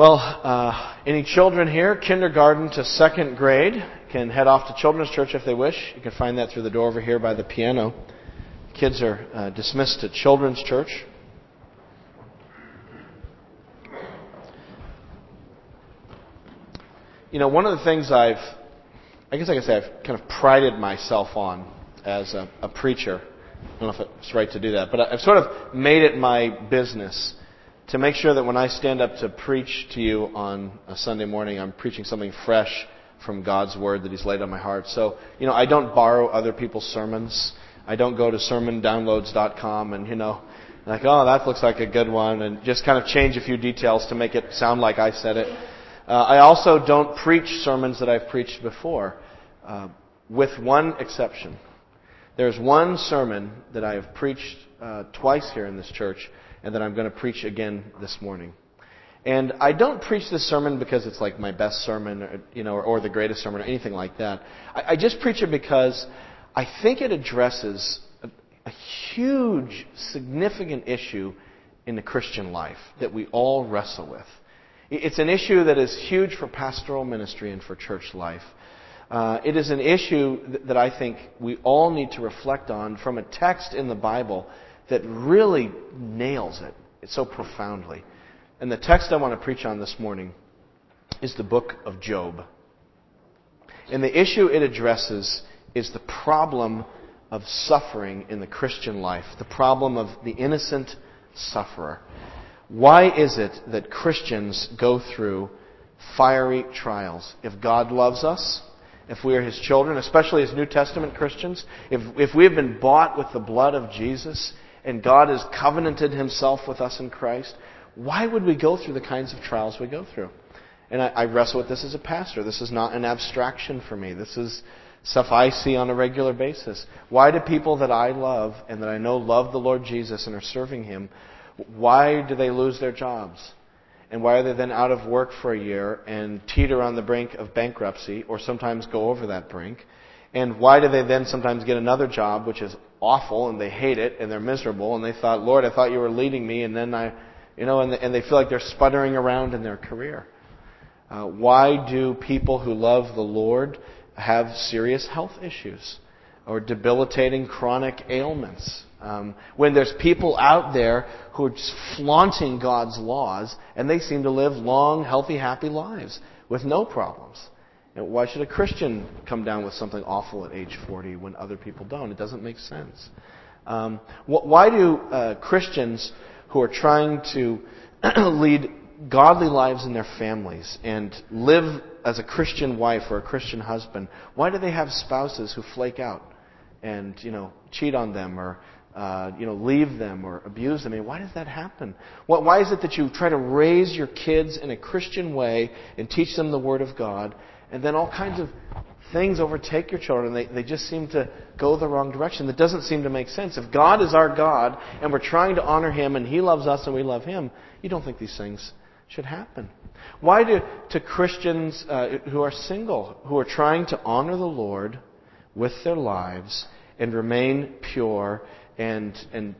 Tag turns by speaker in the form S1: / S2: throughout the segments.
S1: Well, uh, any children here, kindergarten to second grade, can head off to Children's Church if they wish. You can find that through the door over here by the piano. Kids are uh, dismissed to Children's Church. You know, one of the things I've, I guess I can say I've kind of prided myself on as a, a preacher. I don't know if it's right to do that, but I've sort of made it my business to make sure that when I stand up to preach to you on a Sunday morning, I'm preaching something fresh from God's Word that He's laid on my heart. So, you know, I don't borrow other people's sermons. I don't go to sermondownloads.com and, you know, like, oh, that looks like a good one, and just kind of change a few details to make it sound like I said it. Uh, I also don't preach sermons that I've preached before, uh, with one exception. There's one sermon that I have preached uh, twice here in this church and that I'm going to preach again this morning. And I don't preach this sermon because it's like my best sermon, or, you know, or, or the greatest sermon, or anything like that. I, I just preach it because I think it addresses a, a huge, significant issue in the Christian life that we all wrestle with. It's an issue that is huge for pastoral ministry and for church life. Uh, it is an issue that I think we all need to reflect on from a text in the Bible that really nails it so profoundly. And the text I want to preach on this morning is the book of Job. And the issue it addresses is the problem of suffering in the Christian life, the problem of the innocent sufferer. Why is it that Christians go through fiery trials? If God loves us, if we are His children, especially as New Testament Christians, if, if we have been bought with the blood of Jesus, and God has covenanted himself with us in Christ, why would we go through the kinds of trials we go through? And I, I wrestle with this as a pastor. This is not an abstraction for me. This is stuff I see on a regular basis. Why do people that I love and that I know love the Lord Jesus and are serving Him, why do they lose their jobs? And why are they then out of work for a year and teeter on the brink of bankruptcy or sometimes go over that brink? And why do they then sometimes get another job which is awful and they hate it and they're miserable and they thought, Lord, I thought you were leading me and then I, you know, and, and they feel like they're sputtering around in their career. Uh, why do people who love the Lord have serious health issues or debilitating chronic ailments? Um, when there's people out there who are just flaunting God's laws and they seem to live long, healthy, happy lives with no problems. And why should a Christian come down with something awful at age 40 when other people don't? It doesn't make sense. Um, why do uh, Christians who are trying to lead godly lives in their families and live as a Christian wife or a Christian husband, why do they have spouses who flake out and you know cheat on them or uh, you know leave them or abuse them? I mean, why does that happen? What, Why is it that you try to raise your kids in a Christian way and teach them the Word of God, and then all kinds of things overtake your children. They, they just seem to go the wrong direction. That doesn't seem to make sense. If God is our God and we're trying to honor Him and He loves us and we love Him, you don't think these things should happen. Why do to Christians uh, who are single, who are trying to honor the Lord with their lives and remain pure and, and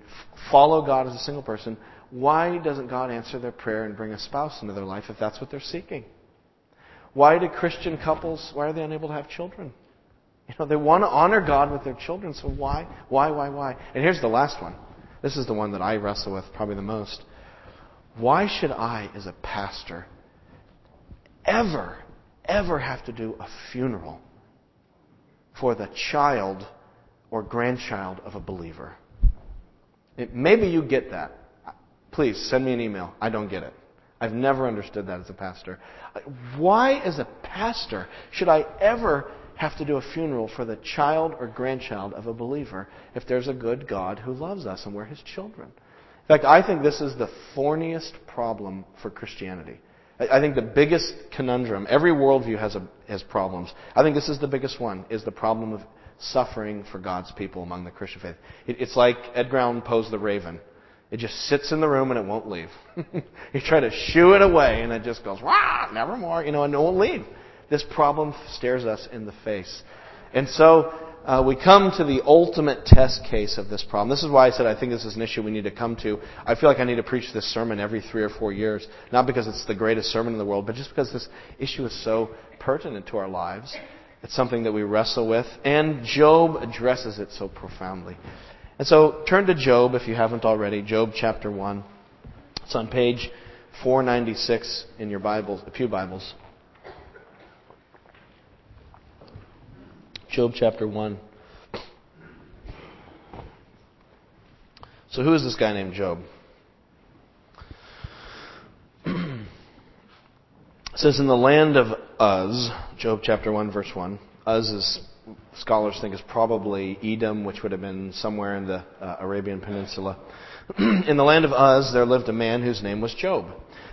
S1: follow God as a single person, why doesn't God answer their prayer and bring a spouse into their life if that's what they're seeking? Why do Christian couples, why are they unable to have children? You know, they want to honor God with their children, so why, why, why, why? And here's the last one. This is the one that I wrestle with probably the most. Why should I, as a pastor, ever, ever have to do a funeral for the child or grandchild of a believer? It, maybe you get that. Please send me an email. I don't get it. I've never understood that as a pastor. Why, as a pastor, should I ever have to do a funeral for the child or grandchild of a believer if there's a good God who loves us and we're his children? In fact, I think this is the thorniest problem for Christianity. I think the biggest conundrum, every worldview has, a, has problems. I think this is the biggest one, is the problem of suffering for God's people among the Christian faith. It, it's like Edgar Allan Poe's The Raven. It just sits in the room and it won't leave. you try to shoo it away and it just goes, Wah, nevermore, you know, and it won't leave. This problem stares us in the face. And so uh, we come to the ultimate test case of this problem. This is why I said I think this is an issue we need to come to. I feel like I need to preach this sermon every three or four years, not because it's the greatest sermon in the world, but just because this issue is so pertinent to our lives. It's something that we wrestle with, and Job addresses it so profoundly. And so turn to Job if you haven't already. Job chapter 1. It's on page 496 in your Bibles, Pew Bibles. Job chapter 1. So, who is this guy named Job? it says, In the land of Uz, Job chapter 1, verse 1. Uz is, scholars think, is probably Edom, which would have been somewhere in the uh, Arabian Peninsula. in the land of Uz, there lived a man whose name was Job.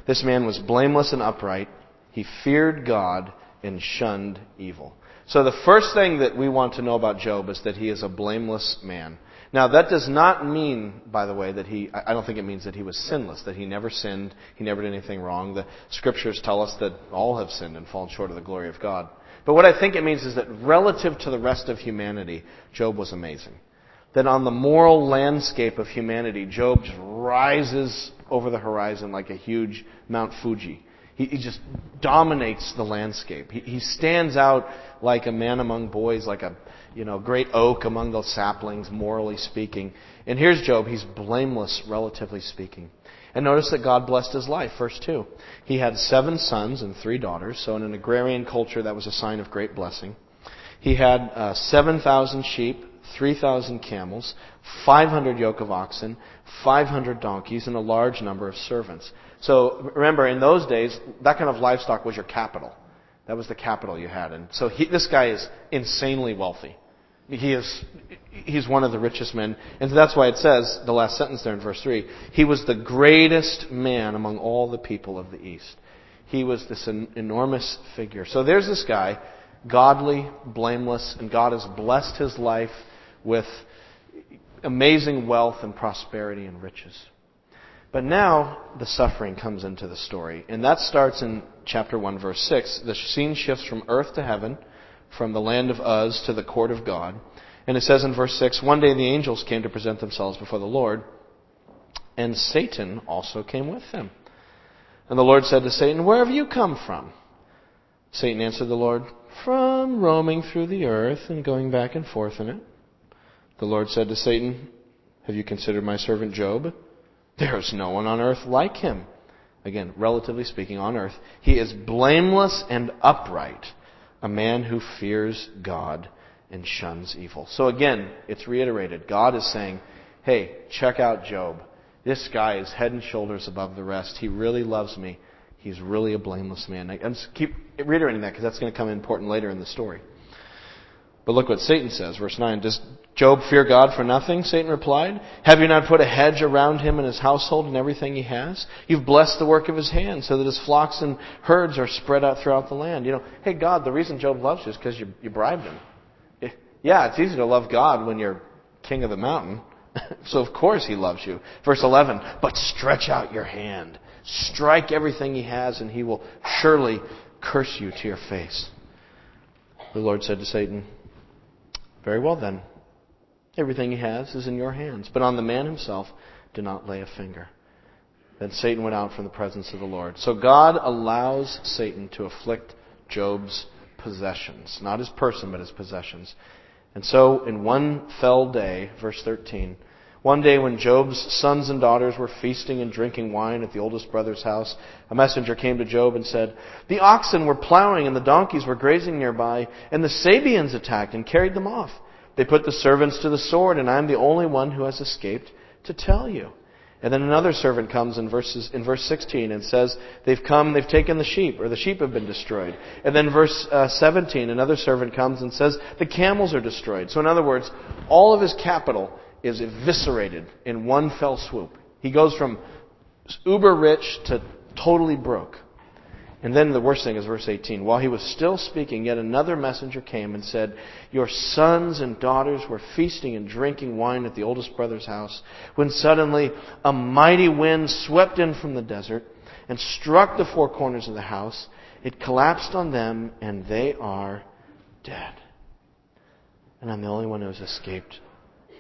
S1: This man was blameless and upright. He feared God and shunned evil. So the first thing that we want to know about Job is that he is a blameless man. Now that does not mean, by the way, that he, I don't think it means that he was sinless, that he never sinned, he never did anything wrong. The scriptures tell us that all have sinned and fallen short of the glory of God. But what I think it means is that relative to the rest of humanity, Job was amazing. That on the moral landscape of humanity, Job just rises over the horizon like a huge Mount Fuji. He, he just dominates the landscape. He, he stands out like a man among boys, like a you know great oak among the saplings, morally speaking. And here's Job. He's blameless, relatively speaking. And notice that God blessed his life. Verse 2. He had seven sons and three daughters. So in an agrarian culture, that was a sign of great blessing. He had uh, 7,000 sheep, 3,000 camels, 500 yoke of oxen, 500 donkeys, and a large number of servants. So remember, in those days, that kind of livestock was your capital. That was the capital you had. And so he, this guy is insanely wealthy. He is, he's one of the richest men. And that's why it says, the last sentence there in verse 3, he was the greatest man among all the people of the East. He was this enormous figure. So there's this guy, godly, blameless, and God has blessed his life with amazing wealth and prosperity and riches. But now the suffering comes into the story. And that starts in chapter 1, verse 6. The scene shifts from earth to heaven, from the land of Uz to the court of God. And it says in verse 6 One day the angels came to present themselves before the Lord, and Satan also came with them. And the Lord said to Satan, Where have you come from? Satan answered the Lord, From roaming through the earth and going back and forth in it. The Lord said to Satan, Have you considered my servant Job? There's no one on earth like him. Again, relatively speaking, on earth. He is blameless and upright, a man who fears God and shuns evil. So again, it's reiterated. God is saying, hey, check out Job. This guy is head and shoulders above the rest. He really loves me. He's really a blameless man. I keep reiterating that because that's going to come important later in the story. But look what Satan says, verse 9. Does Job fear God for nothing? Satan replied. Have you not put a hedge around him and his household and everything he has? You've blessed the work of his hands so that his flocks and herds are spread out throughout the land. You know, hey God, the reason Job loves you is because you, you bribed him. Yeah, it's easy to love God when you're king of the mountain. so of course he loves you. Verse 11, but stretch out your hand. Strike everything he has and he will surely curse you to your face. The Lord said to Satan, very well then. Everything he has is in your hands. But on the man himself, do not lay a finger. Then Satan went out from the presence of the Lord. So God allows Satan to afflict Job's possessions. Not his person, but his possessions. And so, in one fell day, verse 13, one day when Job's sons and daughters were feasting and drinking wine at the oldest brother's house, a messenger came to Job and said, The oxen were plowing and the donkeys were grazing nearby, and the Sabeans attacked and carried them off. They put the servants to the sword, and I am the only one who has escaped to tell you. And then another servant comes in, verses, in verse 16 and says, They've come, they've taken the sheep, or the sheep have been destroyed. And then verse uh, 17, another servant comes and says, The camels are destroyed. So in other words, all of his capital is eviscerated in one fell swoop. He goes from uber rich to totally broke. And then the worst thing is verse 18. While he was still speaking, yet another messenger came and said, Your sons and daughters were feasting and drinking wine at the oldest brother's house, when suddenly a mighty wind swept in from the desert and struck the four corners of the house. It collapsed on them, and they are dead. and I'm the only one who's escaped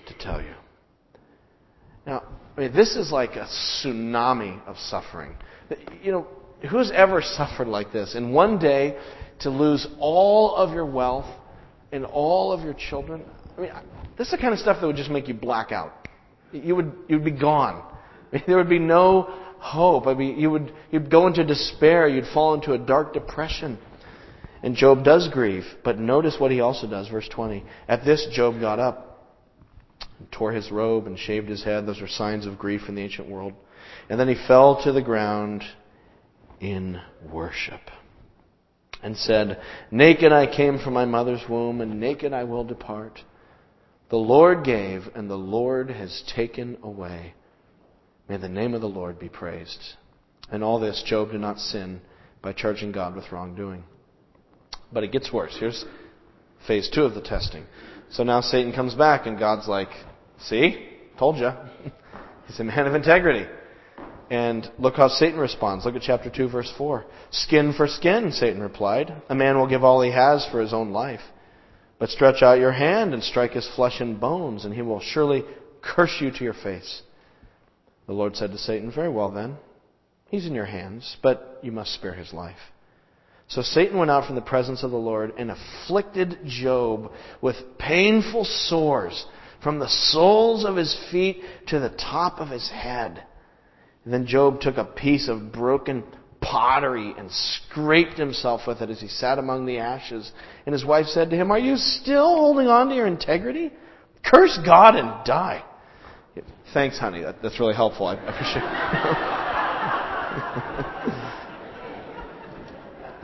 S1: to tell you. Now, I mean, this is like a tsunami of suffering. You know, who's ever suffered like this? In one day, to lose all of your wealth and all of your children? I mean, this is the kind of stuff that would just make you black out. You would, you'd be gone. There would be no hope. I mean, you would, you'd go into despair. You'd fall into a dark depression. And Job does grieve, but notice what he also does. Verse 20. At this, Job got up, tore his robe, and shaved his head. Those are signs of grief in the ancient world. And then he fell to the ground in worship and said, Naked I came from my mother's womb, and naked I will depart. The Lord gave, and the Lord has taken away. May the name of the Lord be praised. And all this, Job did not sin by charging God with wrongdoing. But it gets worse. Here's phase two of the testing. So now Satan comes back, and God's like, See? Told you. He's a man of integrity. And look how Satan responds. Look at chapter 2, verse 4. Skin for skin, Satan replied. A man will give all he has for his own life. But stretch out your hand and strike his flesh and bones, and he will surely curse you to your face. The Lord said to Satan, Very well then. He's in your hands, but you must spare his life. So Satan went out from the presence of the Lord and afflicted Job with painful sores from the soles of his feet to the top of his head. Then Job took a piece of broken pottery and scraped himself with it as he sat among the ashes. And his wife said to him, Are you still holding on to your integrity? Curse God and die. Thanks, honey. That, that's really helpful. I, I appreciate it.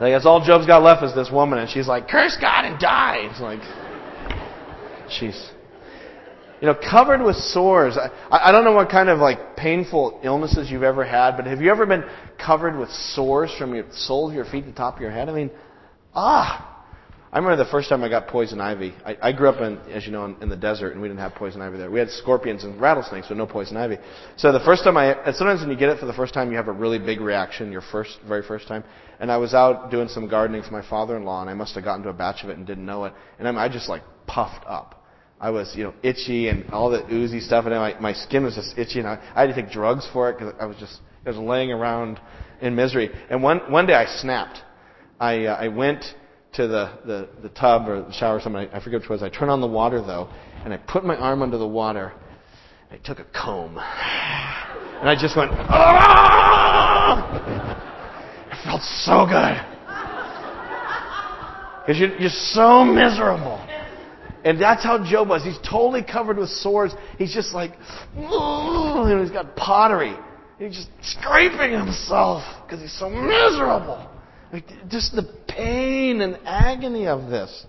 S1: like, that's all Job's got left is this woman, and she's like, Curse God and die. It's like, jeez you know, covered with sores. I, I don't know what kind of like painful illnesses you've ever had, but have you ever been covered with sores from your soles of your feet to the top of your head? I mean, ah. I remember the first time I got poison ivy. I, I grew up in, as you know, in, in the desert, and we didn't have poison ivy there. We had scorpions and rattlesnakes, but no poison ivy. So the first time I, sometimes when you get it for the first time, you have a really big reaction, your first, very first time. And I was out doing some gardening for my father-in-law, and I must have gotten to a batch of it and didn't know it. And I, I just like puffed up. I was, you know, itchy and all the oozy stuff, and my, my skin was just itchy, and I, I had to take drugs for it because I was just, I was laying around in misery. And one one day I snapped. I uh, I went to the, the the tub or the shower or something. I, I forget which was. I turned on the water though, and I put my arm under the water. and I took a comb, and I just went. Ah! It felt so good because you're, you're so miserable. And that's how Job was. He's totally covered with sores. He's just like, and he's got pottery. He's just scraping himself because he's so miserable. Like, just the pain and agony of this.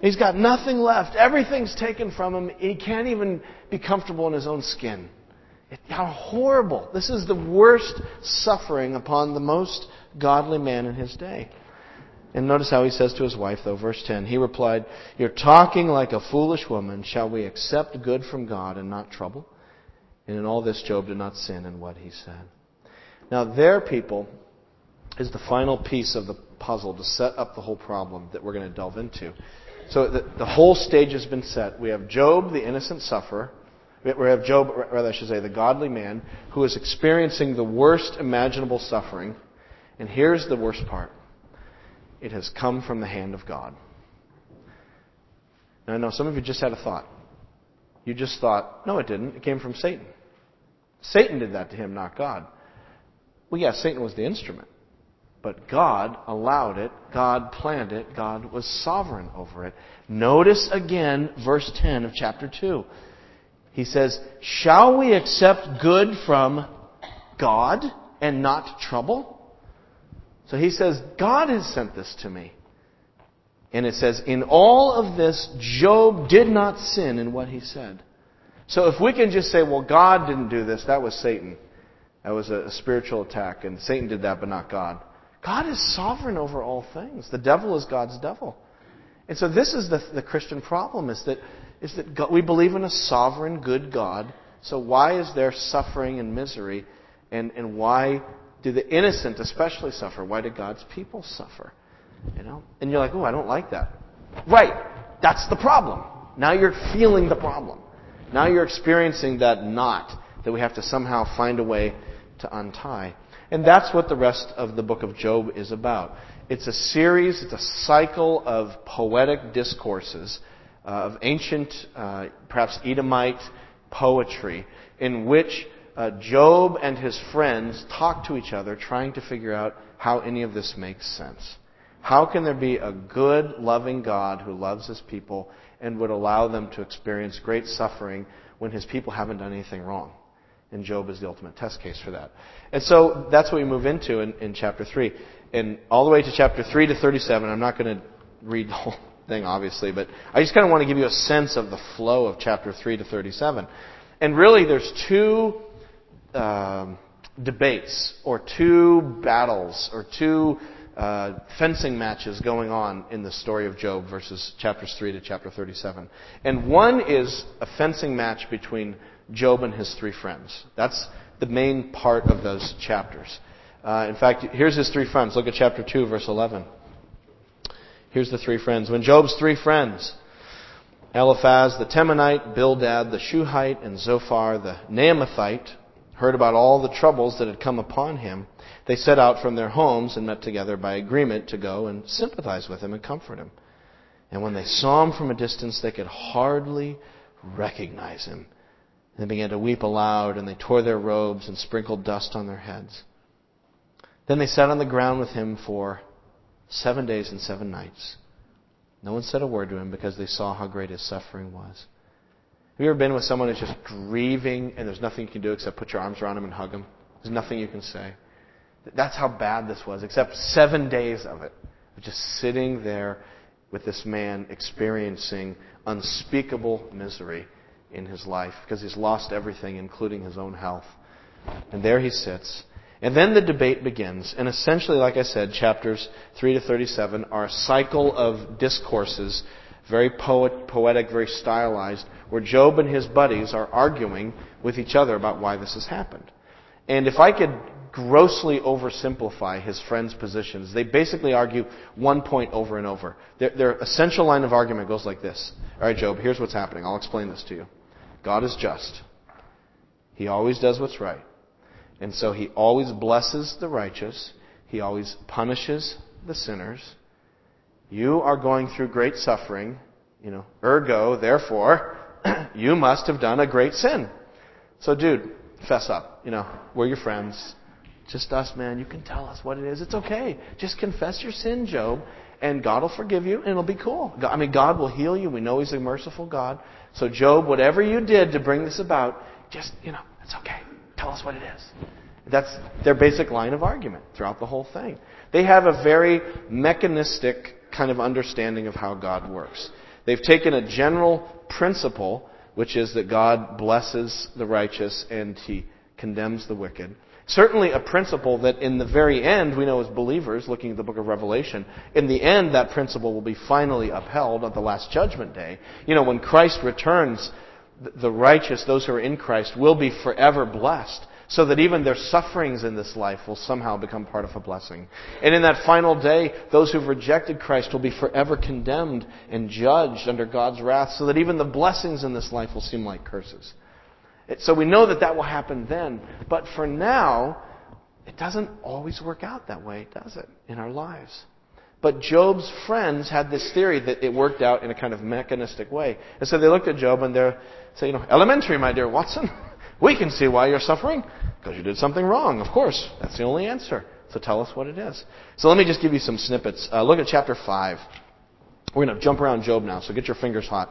S1: He's got nothing left. Everything's taken from him. He can't even be comfortable in his own skin. how horrible. This is the worst suffering upon the most godly man in his day. And notice how he says to his wife, though, verse 10. He replied, You're talking like a foolish woman. Shall we accept good from God and not trouble? And in all this, Job did not sin in what he said. Now, there people is the final piece of the puzzle to set up the whole problem that we're going to delve into. So the, the whole stage has been set. We have Job, the innocent sufferer. We have Job, rather, I should say, the godly man who is experiencing the worst imaginable suffering. And here's the worst part it has come from the hand of God. Now, I know some of you just had a thought. You just thought, no, it didn't. It came from Satan. Satan did that to him, not God. Well, yes, Satan was the instrument. But God allowed it. God planned it. God was sovereign over it. Notice again verse 10 of chapter 2. He says, Shall we accept good from God and not trouble? So he says, God has sent this to me. And it says, in all of this, Job did not sin in what he said. So if we can just say, well, God didn't do this, that was Satan. That was a, spiritual attack, and Satan did that, but not God. God is sovereign over all things. The devil is God's devil. And so this is the, the Christian problem, is that, is that God, we believe in a sovereign, good God. So why is there suffering and misery? And, and why do the innocent especially suffer? Why do God's people suffer? You know? And you're like, oh, I don't like that. Right. that's the problem. Now you're feeling the problem. Now you're experiencing that knot that we have to somehow find a way to untie. And that's what the rest of the book of Job is about. It's a series, it's a cycle of poetic discourses, uh, of ancient, uh, perhaps Edomite poetry, in which uh, Job and his friends talk to each other, trying to figure out how any of this makes sense. How can there be a good, loving God who loves his people and would allow them to experience great suffering when his people haven't done anything wrong? And Job is the ultimate test case for that. And so that's what we move into in, in chapter 3. And all the way to chapter 3 to 37, I'm not going to read the whole thing, obviously, but I just kind of want to give you a sense of the flow of chapter 3 to 37. And really, there's two um, debates, or two battles, or two uh, fencing matches going on in the story of Job verses chapters 3 to chapter 37. And one is a fencing match between Job and his three friends. That's the main part of those chapters. Uh, in fact, here's his three friends. Look at chapter 2, verse 11. Here's the three friends. When Job's three friends, Eliphaz the Temanite, Bildad the Shuhite, and Zophar the Naamathite, heard about all the troubles that had come upon him, they set out from their homes and met together by agreement to go and sympathize with him and comfort him. And when they saw him from a distance, they could hardly recognize him. They began to weep aloud, and they tore their robes and sprinkled dust on their heads. Then they sat on the ground with him for seven days and seven nights. No one said a word to him because they saw how great his suffering was. Have you ever been with someone who's just grieving and there's nothing you can do except put your arms around him and hug him? There's nothing you can say. That's how bad this was, except seven days of it. Just sitting there with this man experiencing unspeakable misery in his life because he's lost everything, including his own health. And there he sits. And then the debate begins. And essentially, like I said, chapters 3 to 37 are a cycle of discourses, very poet, poetic, very stylized, where Job and his buddies are arguing with each other about why this has happened. And if I could grossly oversimplify his friends' positions, they basically argue one point over and over. Their, their essential line of argument goes like this All right, Job, here's what's happening. I'll explain this to you. God is just. He always does what's right. And so he always blesses the righteous. He always punishes the sinners. You are going through great suffering. You know, ergo, therefore, you must have done a great sin. So, dude, fess up. You know, we're your friends. Just us, man. You can tell us what it is. It's okay. Just confess your sin, Job, and God will forgive you, and it'll be cool. I mean, God will heal you. We know He's a merciful God. So, Job, whatever you did to bring this about, just, you know, it's okay. Tell us what it is. That's their basic line of argument throughout the whole thing. They have a very mechanistic kind of understanding of how God works. They've taken a general principle, which is that God blesses the righteous and He condemns the wicked. Certainly a principle that in the very end, we know as believers, looking at the book of Revelation, in the end that principle will be finally upheld at the last judgment day. You know, when Christ returns, the righteous, those who are in Christ, will be forever blessed so that even their sufferings in this life will somehow become part of a blessing. And in that final day, those who've rejected Christ will be forever condemned and judged under God's wrath, so that even the blessings in this life will seem like curses. So we know that that will happen then. But for now, it doesn't always work out that way, does it, in our lives? But Job's friends had this theory that it worked out in a kind of mechanistic way. And so they looked at Job and they're saying, you know, elementary, my dear Watson. We can see why you're suffering. Because you did something wrong, of course. That's the only answer. So tell us what it is. So let me just give you some snippets. Uh, look at chapter 5. We're going to jump around Job now, so get your fingers hot.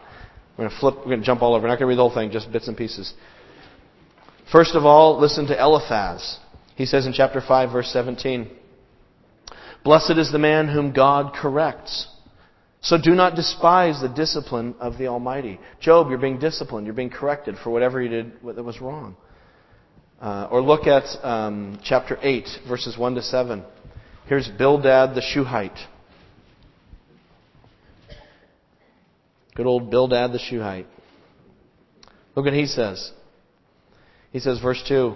S1: We're going to flip, we're going to jump all over. We're not going to read the whole thing, just bits and pieces. First of all, listen to Eliphaz. He says in chapter 5, verse 17, Blessed is the man whom God corrects. So do not despise the discipline of the Almighty. Job, you're being disciplined. You're being corrected for whatever you did that was wrong. Uh, or look at um, chapter 8, verses 1 to 7. Here's Bildad the Shuhite. Good old Bildad the Shuhite. Look what he says. He says, verse 2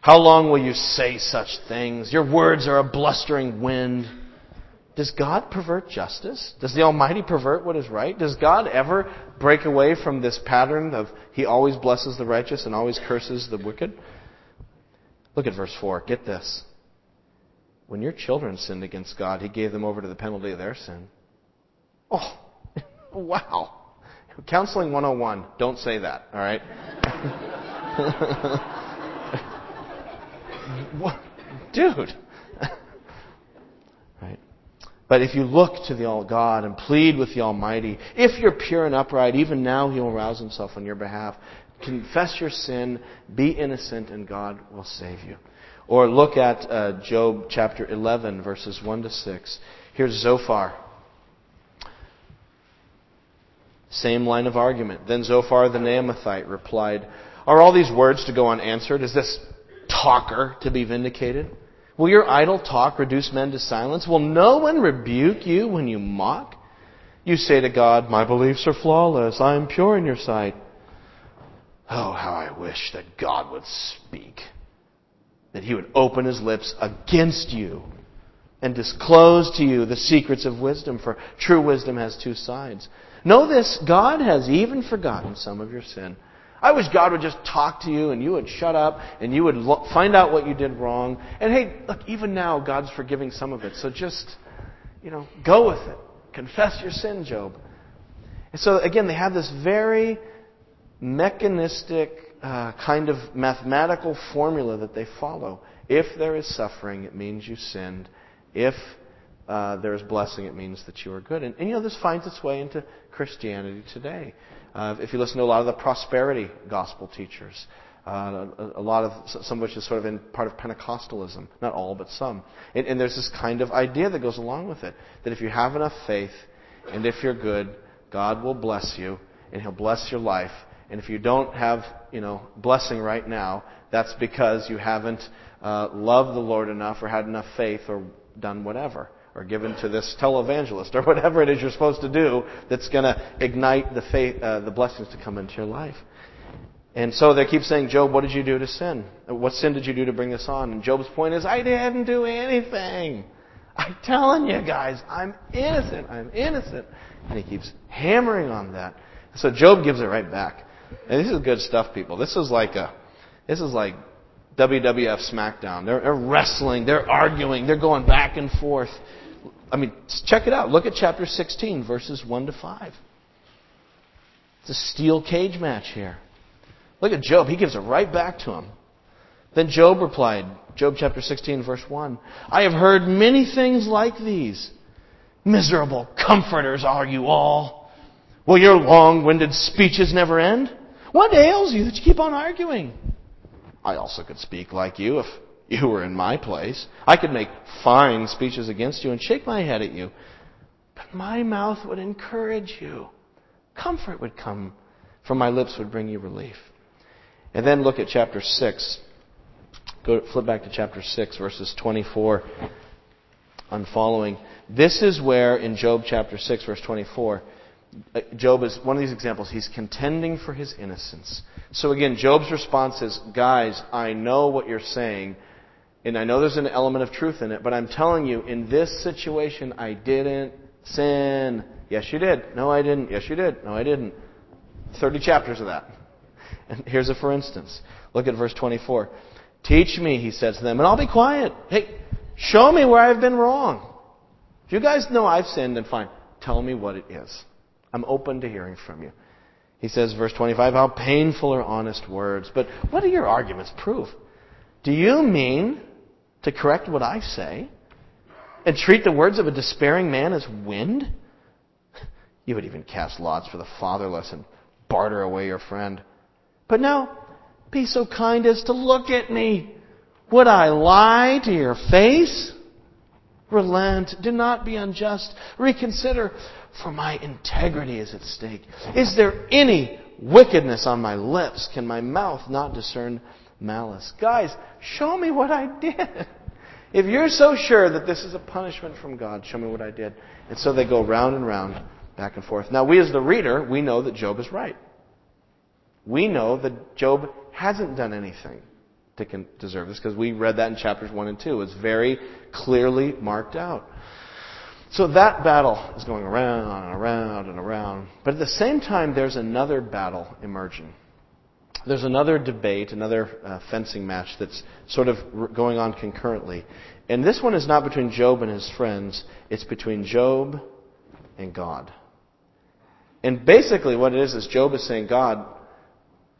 S1: How long will you say such things? Your words are a blustering wind. Does God pervert justice? Does the Almighty pervert what is right? Does God ever break away from this pattern of He always blesses the righteous and always curses the wicked? Look at verse 4. Get this. When your children sinned against God, He gave them over to the penalty of their sin. Oh, wow. Counseling 101. Don't say that, all right? what? Dude. But if you look to the all God and plead with the Almighty, if you're pure and upright, even now He will rouse Himself on your behalf. Confess your sin, be innocent, and God will save you. Or look at uh, Job chapter 11, verses 1 to 6. Here's Zophar. Same line of argument. Then Zophar the Naamathite replied, Are all these words to go unanswered? Is this talker to be vindicated? Will your idle talk reduce men to silence? Will no one rebuke you when you mock? You say to God, My beliefs are flawless. I am pure in your sight. Oh, how I wish that God would speak. That he would open his lips against you and disclose to you the secrets of wisdom, for true wisdom has two sides. Know this, God has even forgotten some of your sin. I wish God would just talk to you and you would shut up and you would find out what you did wrong. And hey, look, even now God's forgiving some of it. So just, you know, go with it. Confess your sin, Job. And so again, they have this very mechanistic uh, kind of mathematical formula that they follow. If there is suffering, it means you sinned. If uh, there is blessing, it means that you are good. And, and, you know, this finds its way into Christianity today. Uh, if you listen to a lot of the prosperity gospel teachers, uh, a, a, lot of some of which is sort of in part of Pentecostalism, not all, but some. And, and, there's this kind of idea that goes along with it that if you have enough faith and if you're good, God will bless you and He'll bless your life. And if you don't have, you know, blessing right now, that's because you haven't uh, loved the Lord enough or had enough faith or done whatever or given to this televangelist or whatever it is you're supposed to do that's going to ignite the faith, uh, the blessings to come into your life. And so they keep saying, Job, what did you do to sin? What sin did you do to bring this on? And Job's point is, I didn't do anything. I'm telling you guys, I'm innocent. I'm innocent. And he keeps hammering on that. So Job gives it right back. And this is good stuff, people. This is like a, this is like WWF SmackDown. They're, they're wrestling. They're arguing. They're going back and forth. I mean, check it out. Look at chapter 16, verses 1 to 5. It's a steel cage match here. Look at Job. He gives it right back to him. Then Job replied, Job chapter 16, verse 1. I have heard many things like these. Miserable comforters are you all. Will your long winded speeches never end? What ails you that you keep on arguing? I also could speak like you if you were in my place. I could make fine speeches against you and shake my head at you. But my mouth would encourage you. Comfort would come from my lips would bring you relief. And then look at chapter 6. Go flip back to chapter 6 verses 24 on following. This is where in Job chapter 6 verse 24 uh, Job is one of these examples. He's contending for his innocence. So again, Job's response is, guys, I know what you're saying, and I know there's an element of truth in it, but I'm telling you, in this situation, I didn't sin. Yes, you did. No, I didn't. Yes, you did. No, I didn't. 30 chapters of that. And here's a for instance. Look at verse 24. Teach me, he says to them, and I'll be quiet. Hey, show me where I've been wrong. If you guys know I've sinned, then fine. Tell me what it is. I'm open to hearing from you. He says, verse 25, how painful are honest words. But what do your arguments prove? Do you mean to correct what I say and treat the words of a despairing man as wind? You would even cast lots for the fatherless and barter away your friend. But now, be so kind as to look at me. Would I lie to your face? Relent. Do not be unjust. Reconsider, for my integrity is at stake. Is there any wickedness on my lips? Can my mouth not discern malice. Guys, show me what I did. If you're so sure that this is a punishment from God, show me what I did. And so they go round and round, back and forth. Now, we as the reader, we know that Job is right. We know that Job hasn't done anything to deserve this because we read that in chapters 1 and 2. It's very clearly marked out. So that battle is going around and around and around. But at the same time, there's another battle emerging. There's another debate, another uh, fencing match that's sort of going on concurrently. And this one is not between Job and his friends, it's between Job and God. And basically, what it is, is Job is saying, God,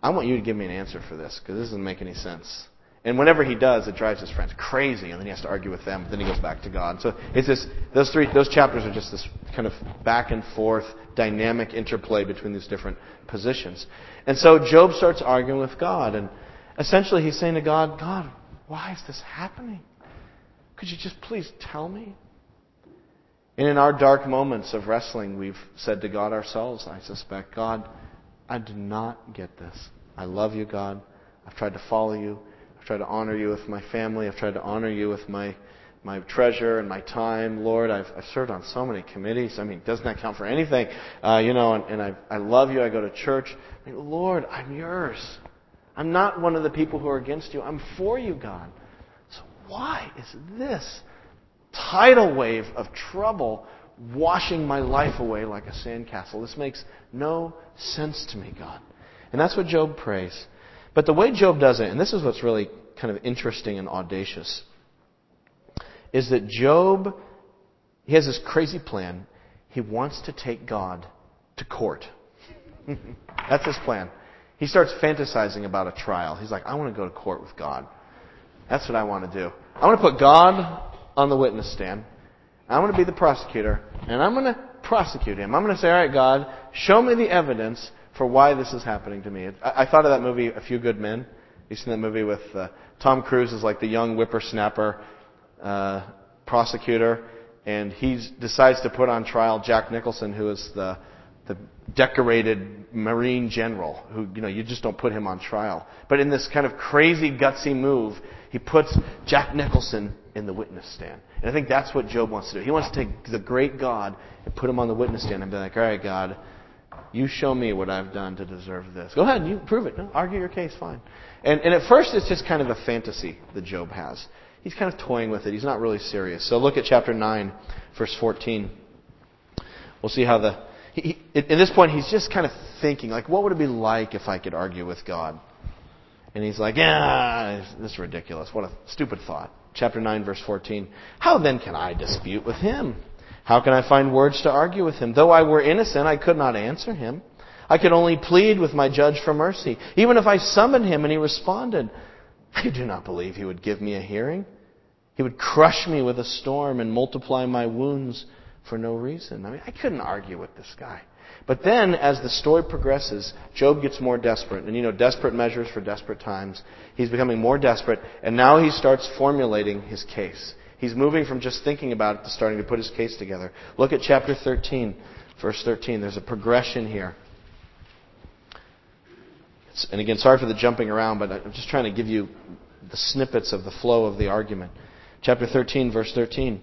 S1: I want you to give me an answer for this, because this doesn't make any sense. And whenever he does, it drives his friends crazy, and then he has to argue with them. But Then he goes back to God. So it's this; those three, those chapters are just this kind of back and forth dynamic interplay between these different positions. And so Job starts arguing with God, and essentially he's saying to God, God, why is this happening? Could you just please tell me? And in our dark moments of wrestling, we've said to God ourselves, I suspect, God, I do not get this. I love you, God. I've tried to follow you. I've tried to honor you with my family. I've tried to honor you with my my treasure and my time, Lord. I've, I've served on so many committees. I mean, doesn't that count for anything? Uh, you know, and, and I, I love you. I go to church. I mean, Lord, I'm yours. I'm not one of the people who are against you. I'm for you, God. So why is this tidal wave of trouble washing my life away like a sandcastle? This makes no sense to me, God. And that's what Job prays. But the way Job does it, and this is what's really kind of interesting and audacious, is that Job, he has this crazy plan. He wants to take God to court. That's his plan. He starts fantasizing about a trial. He's like, I want to go to court with God. That's what I want to do. I want to put God on the witness stand. I'm going to be the prosecutor, and I'm going to prosecute him. I'm going to say, all right, God, show me the evidence for why this is happening to me. I, I thought of that movie, A Few Good Men. You seen that movie with uh, Tom Cruise as like the young whippersnapper uh, prosecutor, and he decides to put on trial Jack Nicholson, who is the the decorated Marine general, who you know you just don't put him on trial. But in this kind of crazy gutsy move, he puts Jack Nicholson in the witness stand. And I think that's what Job wants to do. He wants to take the great God and put him on the witness stand and be like, all right, God, you show me what I've done to deserve this. Go ahead, you prove it. No, argue your case, fine. And, and at first, it's just kind of a fantasy that Job has. He's kind of toying with it. He's not really serious. So look at chapter 9, verse 14. We'll see how the. He, he, at this point, he's just kind of thinking, like, what would it be like if I could argue with God? And he's like, yeah, this is ridiculous. What a stupid thought. Chapter 9, verse 14. How then can I dispute with him? How can I find words to argue with him? Though I were innocent, I could not answer him. I could only plead with my judge for mercy. Even if I summoned him and he responded, I do not believe he would give me a hearing. He would crush me with a storm and multiply my wounds for no reason. I mean, I couldn't argue with this guy. But then, as the story progresses, Job gets more desperate. And you know, desperate measures for desperate times. He's becoming more desperate, and now he starts formulating his case. He's moving from just thinking about it to starting to put his case together. Look at chapter 13, verse 13. There's a progression here. And again, sorry for the jumping around, but I'm just trying to give you the snippets of the flow of the argument. Chapter 13, verse 13.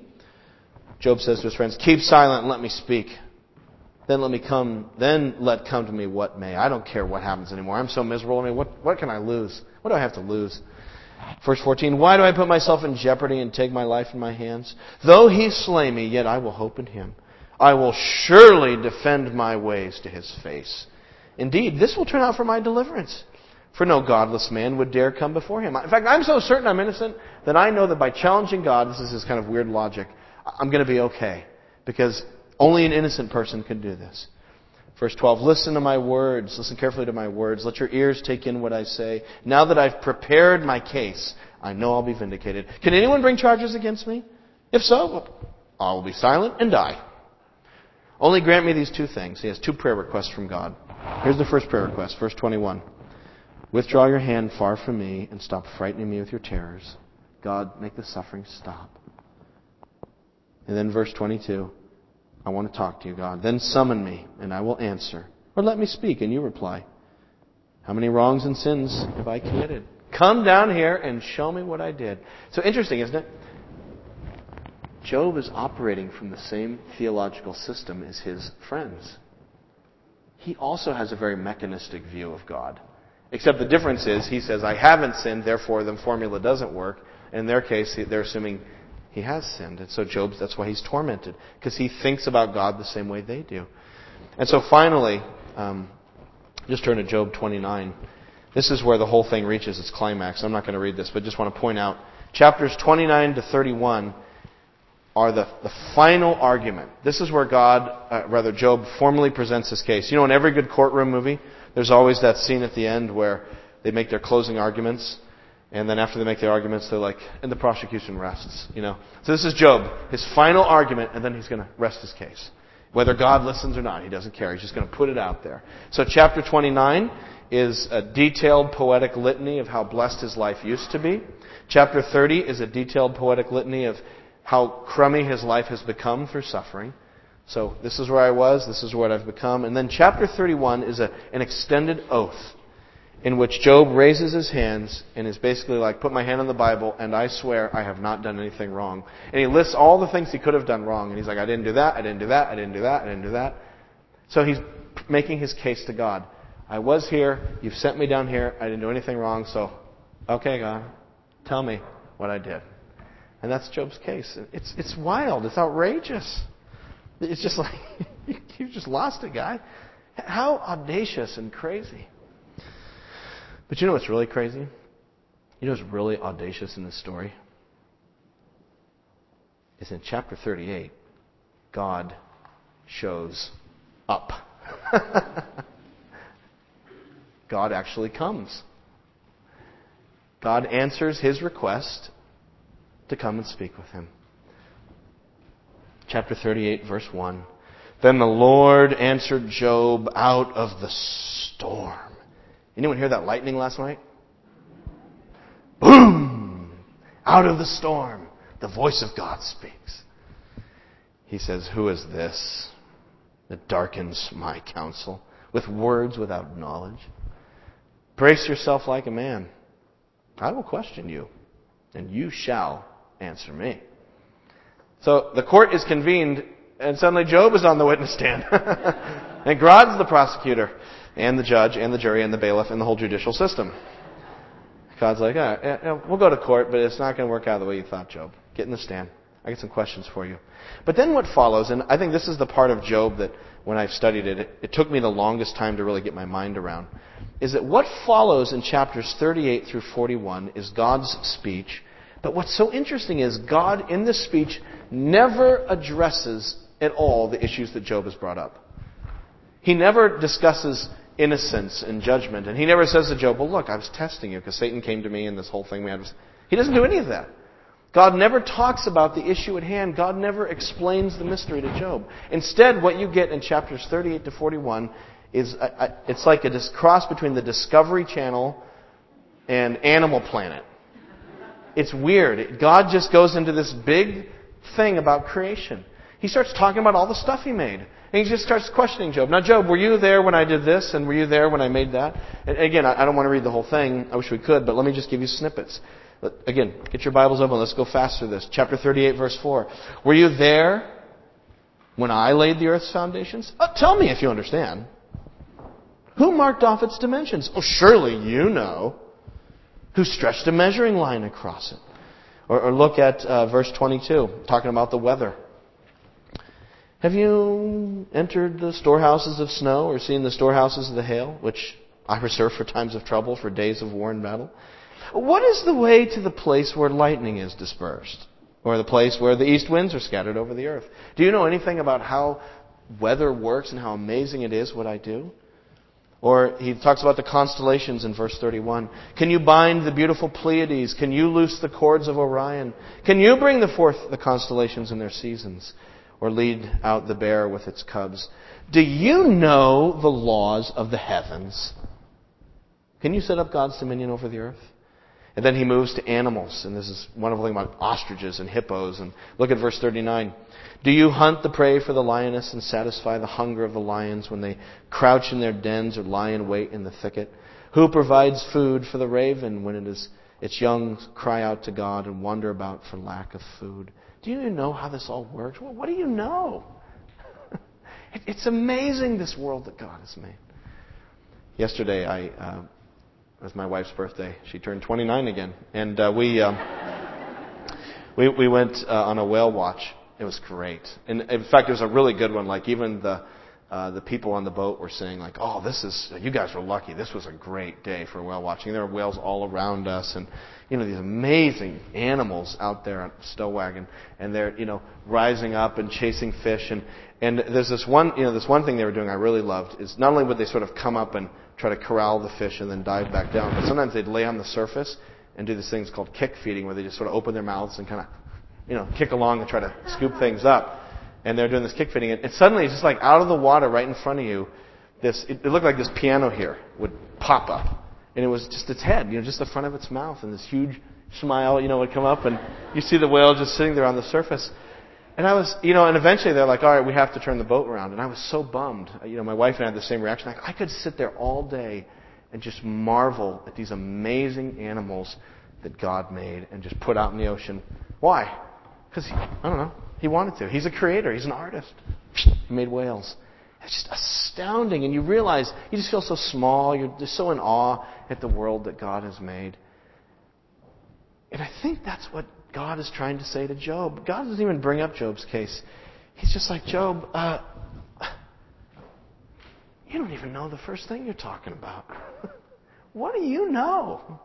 S1: Job says to his friends, Keep silent and let me speak. Then let me come, then let come to me what may. I don't care what happens anymore. I'm so miserable. I mean, what, what can I lose? What do I have to lose? Verse 14, Why do I put myself in jeopardy and take my life in my hands? Though he slay me, yet I will hope in him. I will surely defend my ways to his face. Indeed, this will turn out for my deliverance. For no godless man would dare come before him. In fact, I'm so certain I'm innocent that I know that by challenging God, this is his kind of weird logic, I'm going to be okay. Because only an innocent person can do this. Verse 12, listen to my words. Listen carefully to my words. Let your ears take in what I say. Now that I've prepared my case, I know I'll be vindicated. Can anyone bring charges against me? If so, I will be silent and die. Only grant me these two things. He has two prayer requests from God. Here's the first prayer request, verse 21. Withdraw your hand far from me and stop frightening me with your terrors. God, make the suffering stop. And then verse 22. I want to talk to you, God. Then summon me, and I will answer. Or let me speak, and you reply. How many wrongs and sins have I committed? Come down here and show me what I did. So interesting, isn't it? Job is operating from the same theological system as his friends. He also has a very mechanistic view of God. Except the difference is he says, I haven't sinned, therefore the formula doesn't work. In their case, they're assuming he has sinned. And so Job, that's why he's tormented, because he thinks about God the same way they do. And so finally, um, just turn to Job 29. This is where the whole thing reaches its climax. I'm not going to read this, but just want to point out chapters 29 to 31 are the, the final argument. This is where God, uh, rather Job, formally presents his case. You know, in every good courtroom movie, there's always that scene at the end where they make their closing arguments, and then after they make their arguments, they're like, and the prosecution rests. You know, so this is Job, his final argument, and then he's going to rest his case. Whether God listens or not, he doesn't care. He's just going to put it out there. So chapter 29 is a detailed poetic litany of how blessed his life used to be. Chapter 30 is a detailed poetic litany of how crummy his life has become through suffering. So this is where I was, this is what I've become. And then chapter 31 is a, an extended oath in which Job raises his hands and is basically like, put my hand on the Bible and I swear I have not done anything wrong. And he lists all the things he could have done wrong. And he's like, I didn't do that, I didn't do that, I didn't do that, I didn't do that. So he's making his case to God. I was here, you've sent me down here, I didn't do anything wrong, so, okay, God, tell me what I did. And that's Job's case. It's, it's wild. It's outrageous. It's just like, you just lost a guy. How audacious and crazy. But you know what's really crazy? You know what's really audacious in this story? Is in chapter 38, God shows up. God actually comes. God answers his request to come and speak with him. Chapter 38, verse 1. Then the Lord answered Job out of the storm. Anyone hear that lightning last night? Boom! Out of the storm, the voice of God speaks. He says, Who is this that darkens my counsel with words without knowledge? Brace yourself like a man. I will question you, and you shall answer me. So the court is convened, and suddenly Job is on the witness stand. and God's the prosecutor, and the judge, and the jury, and the bailiff, and the whole judicial system. God's like, ah, yeah, we'll go to court, but it's not going to work out the way you thought, Job. Get in the stand. I got some questions for you. But then what follows, and I think this is the part of Job that when I've studied it, it, it took me the longest time to really get my mind around, is that what follows in chapters 38 through 41 is God's speech but what's so interesting is God, in this speech, never addresses at all the issues that Job has brought up. He never discusses innocence and judgment. And he never says to Job, well, look, I was testing you because Satan came to me and this whole thing we had was. He doesn't do any of that. God never talks about the issue at hand. God never explains the mystery to Job. Instead, what you get in chapters 38 to 41 is a, a, it's like a cross between the Discovery Channel and Animal Planet it's weird. God just goes into this big thing about creation. He starts talking about all the stuff he made. And he just starts questioning Job. Now, Job, were you there when I did this? And were you there when I made that? And again, I don't want to read the whole thing. I wish we could, but let me just give you snippets. But again, get your Bibles open. Let's go fast through this. Chapter 38, verse 4. Were you there when I laid the earth's foundations? Oh, tell me if you understand. Who marked off its dimensions? Oh, surely you know who stretched a measuring line across it. Or, or look at uh, verse 22, talking about the weather. Have you entered the storehouses of snow or seen the storehouses of the hail, which I reserve for times of trouble, for days of war and battle? What is the way to the place where lightning is dispersed? Or the place where the east winds are scattered over the earth? Do you know anything about how weather works and how amazing it is what I do? Or he talks about the constellations in verse 31. Can you bind the beautiful Pleiades? Can you loose the cords of Orion? Can you bring the forth the constellations in their seasons? Or lead out the bear with its cubs? Do you know the laws of the heavens? Can you set up God's dominion over the earth? And then he moves to animals, and this is wonderful thing about ostriches and hippos. And look at verse 39. Do you hunt the prey for the lioness and satisfy the hunger of the lions when they crouch in their dens or lie in wait in the thicket? Who provides food for the raven when it is, its young cry out to God and wander about for lack of food? Do you know how this all works? Well, what do you know? it's amazing this world that God has made. Yesterday, I uh, it was my wife's birthday. She turned 29 again, and uh, we. Um, we we went uh, on a whale watch. It was great, and in fact, it was a really good one. Like even the uh, the people on the boat were saying like, "Oh, this is you guys were lucky. This was a great day for whale watching. There were whales all around us, and you know these amazing animals out there on Stellwagen, and they're you know rising up and chasing fish. And and there's this one you know this one thing they were doing I really loved is not only would they sort of come up and try to corral the fish and then dive back down, but sometimes they'd lay on the surface and do these things called kick feeding, where they just sort of open their mouths and kind of you know kick along and try to scoop things up and they're doing this kick feeding, and suddenly it's just like out of the water right in front of you, this it, it looked like this piano here would pop up, and it was just its head, you know, just the front of its mouth, and this huge smile, you know, would come up, and you see the whale just sitting there on the surface. And I was, you know, and eventually they're like, all right, we have to turn the boat around. And I was so bummed. You know, my wife and I had the same reaction. Like, I could sit there all day and just marvel at these amazing animals that God made and just put out in the ocean. Why? Because, I don't know, he wanted to. He's a creator. He's an artist. He made whales. It's just astounding. And you realize you just feel so small. You're just so in awe at the world that God has made. And I think that's what God is trying to say to Job. God doesn't even bring up Job's case. He's just like, Job, uh, you don't even know the first thing you're talking about. what do you know?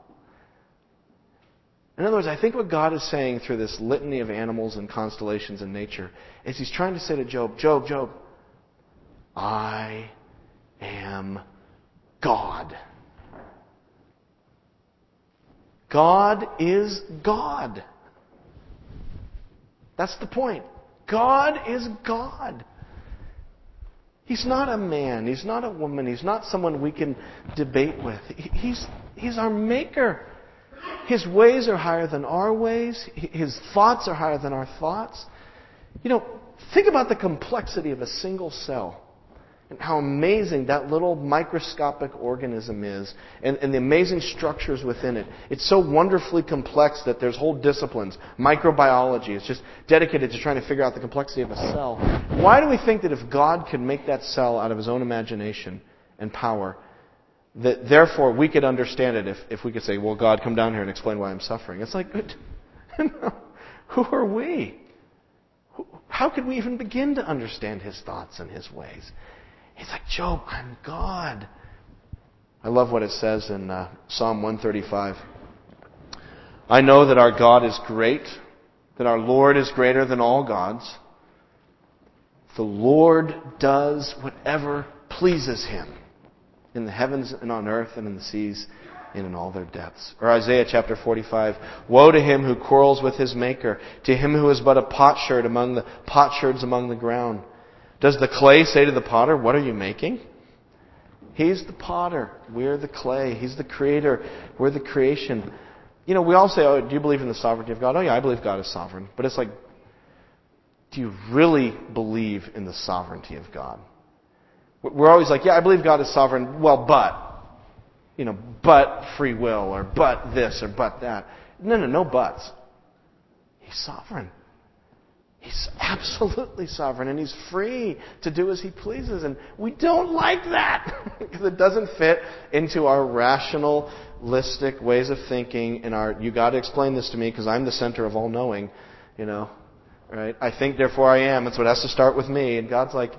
S1: In other words, I think what God is saying through this litany of animals and constellations and nature is He's trying to say to Job, Job, Job, I am God. God is God. That's the point. God is God. He's not a man. He's not a woman. He's not someone we can debate with. He's, he's our maker. His ways are higher than our ways. His thoughts are higher than our thoughts. You know, think about the complexity of a single cell and how amazing that little microscopic organism is and, and, the amazing structures within it. It's so wonderfully complex that there's whole disciplines. Microbiology is just dedicated to trying to figure out the complexity of a cell. Why do we think that if God could make that cell out of his own imagination and power, that therefore we could understand it if, if we could say, well, God, come down here and explain why I'm suffering. It's like, who are we? How could we even begin to understand his thoughts and his ways? He's like, Job, I'm God. I love what it says in uh, Psalm 135. I know that our God is great, that our Lord is greater than all gods. The Lord does whatever pleases him in the heavens and on earth and in the seas and in all their depths. Or Isaiah chapter 45. Woe to him who quarrels with his maker, to him who is but a potsherd among the potsherds among the ground. Does the clay say to the potter, What are you making? He's the potter. We're the clay. He's the creator. We're the creation. You know, we all say, Oh, do you believe in the sovereignty of God? Oh, yeah, I believe God is sovereign. But it's like, do you really believe in the sovereignty of God? We're always like, yeah, I believe God is sovereign. Well, but. You know, but free will, or but this, or but that. No, no, no buts. He's sovereign. He's absolutely sovereign, and he's free to do as he pleases. And we don't like that because it doesn't fit into our rationalistic ways of thinking. And our, you got to explain this to me because I'm the center of all knowing. You know, right? I think, therefore I am. That's what has to start with me. And God's like,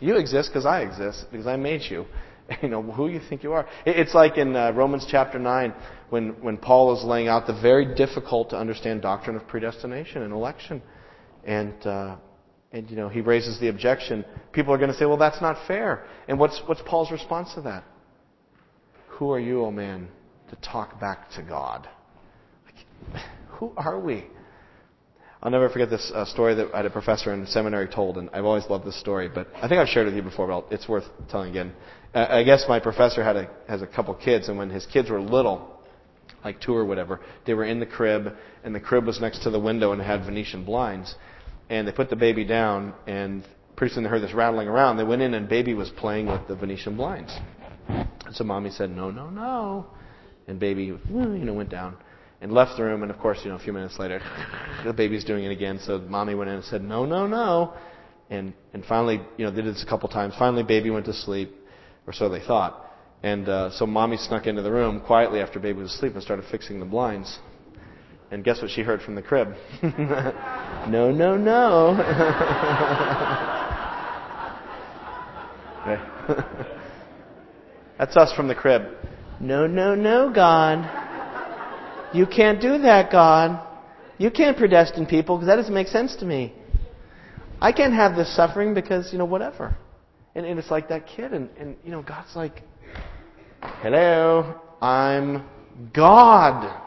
S1: you exist because I exist, because I made you. You know, who you think you are. It's like in uh, Romans chapter 9 when, when Paul is laying out the very difficult to understand doctrine of predestination and election. And, uh, and you know, he raises the objection. People are going to say, well, that's not fair. And what's, what's Paul's response to that? Who are you, O oh man, to talk back to God? Like, who are we? I'll never forget this uh, story that I had a professor in seminary told, and I've always loved this story. But I think I've shared it with you before, but it's worth telling again. I guess my professor had a, has a couple kids, and when his kids were little, like two or whatever, they were in the crib, and the crib was next to the window and had Venetian blinds. And they put the baby down, and pretty soon they heard this rattling around. They went in, and baby was playing with the Venetian blinds. And so mommy said, "No, no, no," and baby, you know, went down and left the room. And of course, you know, a few minutes later, the baby's doing it again. So mommy went in and said, "No, no, no," and and finally, you know, they did this a couple times. Finally, baby went to sleep, or so they thought. And uh, so mommy snuck into the room quietly after baby was asleep and started fixing the blinds. And guess what she heard from the crib? no, no, no. That's us from the crib. No, no, no, God. You can't do that, God. You can't predestine people because that doesn't make sense to me. I can't have this suffering because, you know, whatever. And, and it's like that kid, and, and, you know, God's like, hello, I'm God.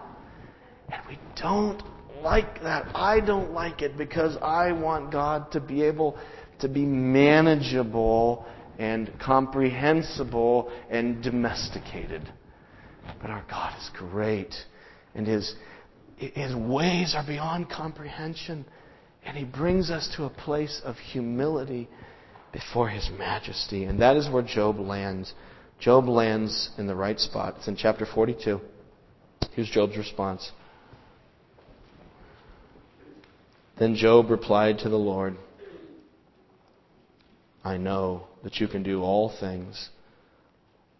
S1: And we don't like that. I don't like it because I want God to be able to be manageable and comprehensible and domesticated. But our God is great, and His, His ways are beyond comprehension. And He brings us to a place of humility before His majesty. And that is where Job lands. Job lands in the right spot. It's in chapter 42. Here's Job's response. Then Job replied to the Lord, I know that you can do all things.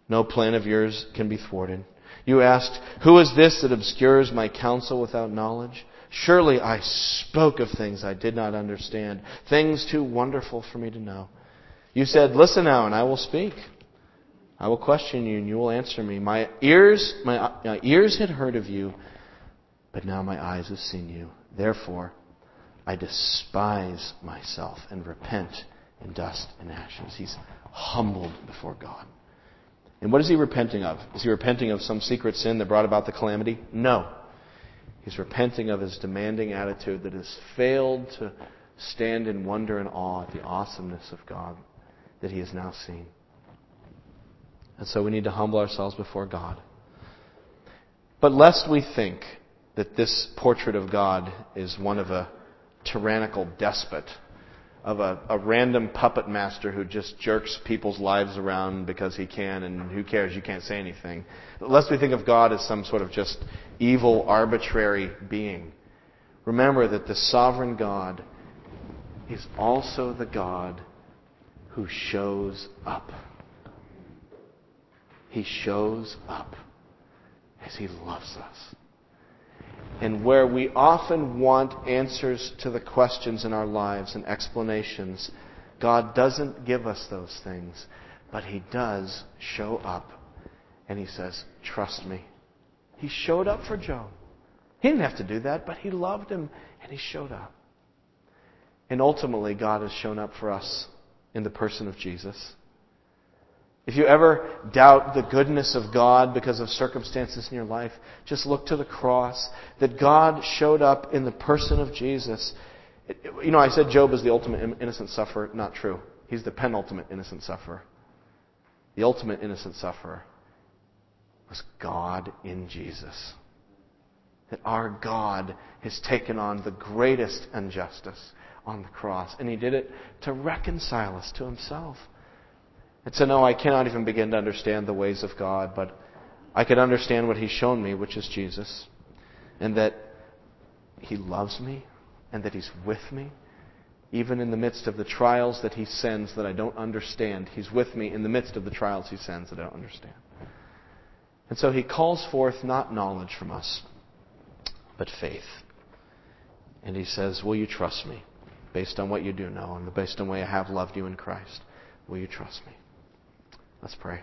S1: No plan of yours can be thwarted. You asked, Who is this that obscures my counsel without knowledge? Surely I spoke of things I did not understand, things too wonderful for me to know. You said, Listen now, and I will speak. I will question you, and you will answer me. My ears, my, my ears had heard of you, but now my eyes have seen you. Therefore, I despise myself and repent in dust and ashes. He's humbled before God. And what is he repenting of? Is he repenting of some secret sin that brought about the calamity? No. He's repenting of his demanding attitude that has failed to stand in wonder and awe at the awesomeness of God that he has now seen. And so we need to humble ourselves before God. But lest we think that this portrait of God is one of a tyrannical despot, of a, a, random puppet master who just jerks people's lives around because he can, and who cares? You can't say anything. Lest we think of God as some sort of just evil, arbitrary being. Remember that the sovereign God is also the God who shows up. He shows up as He loves us and where we often want answers to the questions in our lives and explanations, God doesn't give us those things, but He does show up. And He says, Trust me. He showed up for Job. He didn't have to do that, but He loved him and He showed up. And ultimately, God has shown up for us in the person of Jesus. If you ever doubt the goodness of God because of circumstances in your life, just look to the cross. That God showed up in the person of Jesus. You know, I said Job is the ultimate innocent sufferer. Not true. He's the penultimate innocent sufferer. The ultimate innocent sufferer was God in Jesus. That our God has taken on the greatest injustice on the cross, and He did it to reconcile us to Himself. And so, no, I cannot even begin to understand the ways of God, but I can understand what He's shown me, which is Jesus, and that He loves me, and that He's with me. Even in the midst of the trials that He sends that I don't understand, He's with me in the midst of the trials He sends that I don't understand. And so He calls forth not knowledge from us, but faith. And He says, Will you trust me based on what you do know and based on the way I have loved you in Christ? Will you trust me? Let's pray.